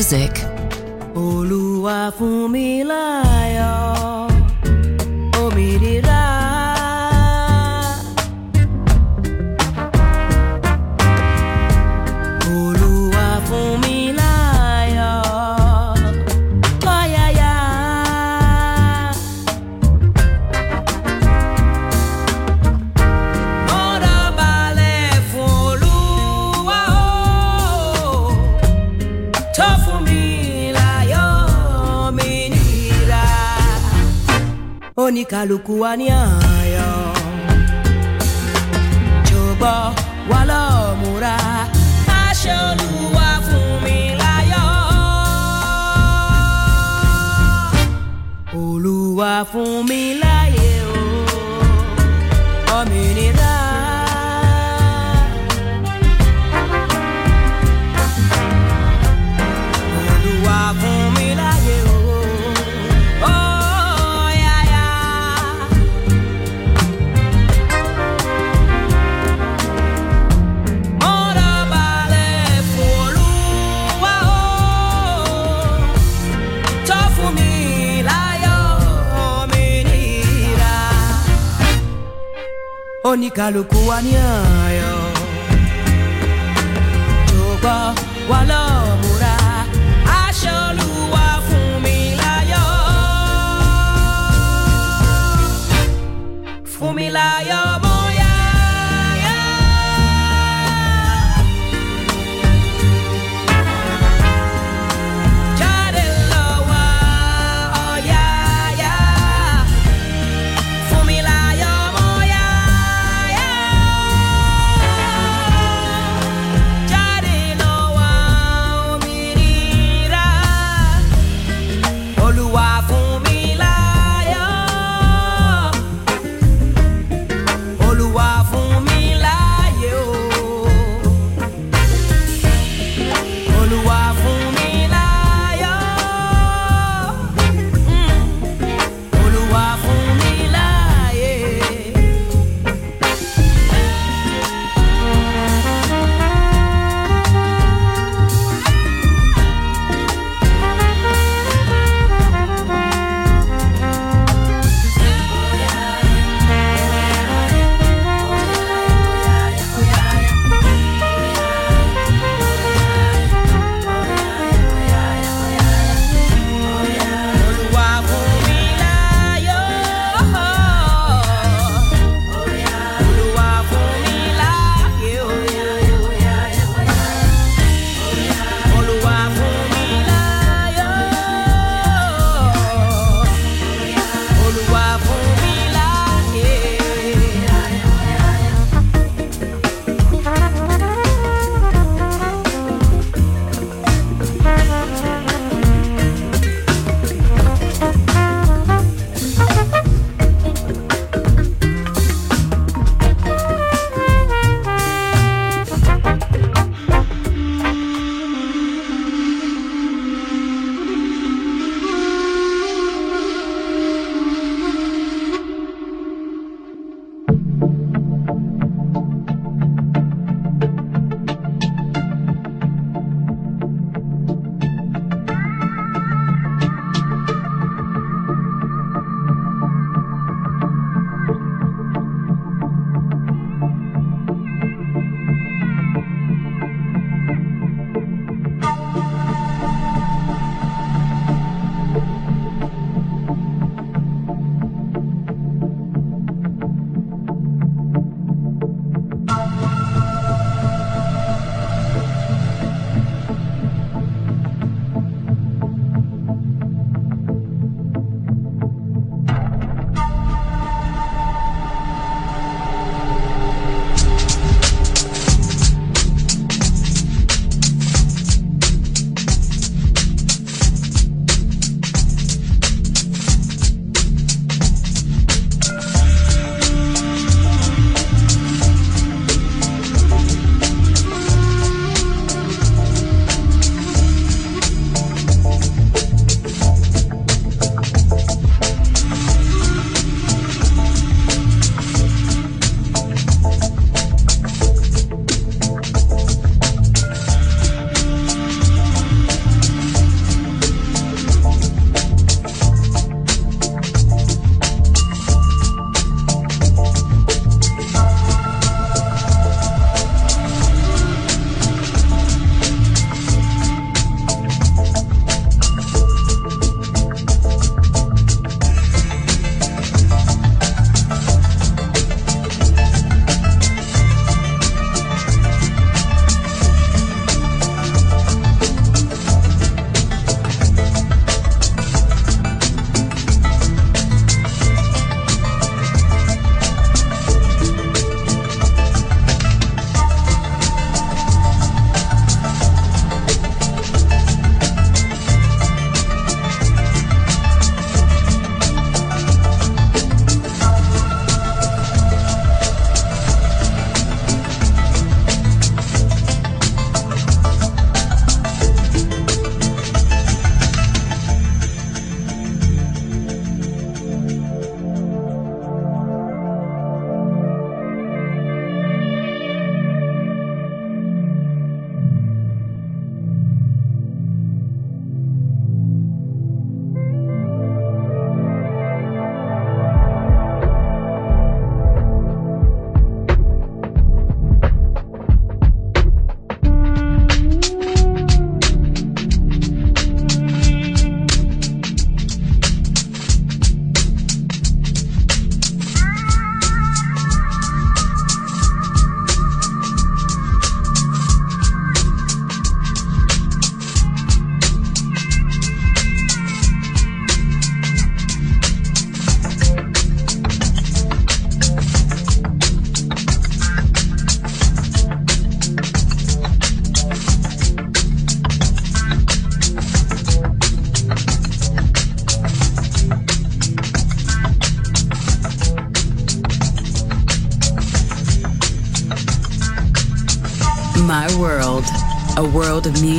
music. Kalukuwa nyayo Jobo walo mura Aṣolúwa fún mi Olúwa fún oníkálukú wa ní ààyò tó.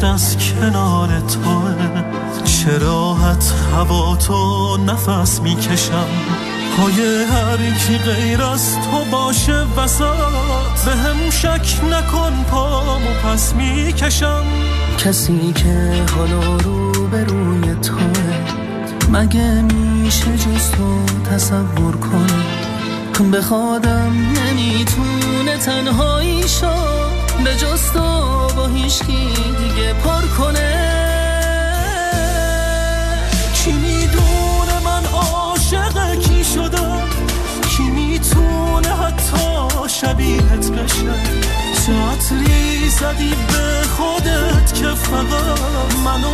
بهشت از کنار توه چه راحت هوا تو نفس می‌کشم. پای هر کی غیر از تو باشه وسط به هم شک نکن پامو پس می‌کشم. کسی که حالا رو به روی توه مگه میشه جز تو تصور کنه بخوادم نمی‌تونه تنهایی شو به جز تو با هیچکی دیگه پر کنه. کی می‌دونه من عاشق کی شدم؟ کی می‌تونه حتی شبیهت بشه؟ چه زدی به خودت که فقط من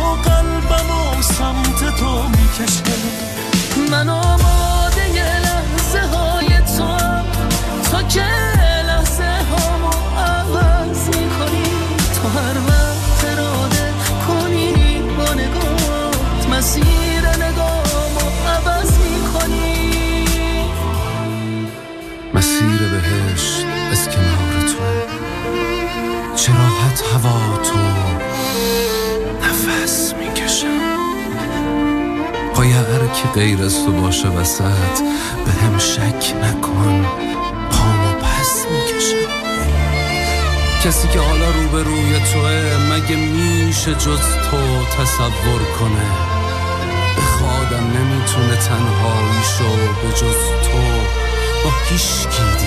کی غیر از تو باشه وسط به هم شک نکن. پامو پس می‌کشم. کسی که حالا روبروی توه مگه میشه جز تو تصور کنه؟ به خادم نمی‌تونه تنهاییشو به جز تو با هیچکی دیگه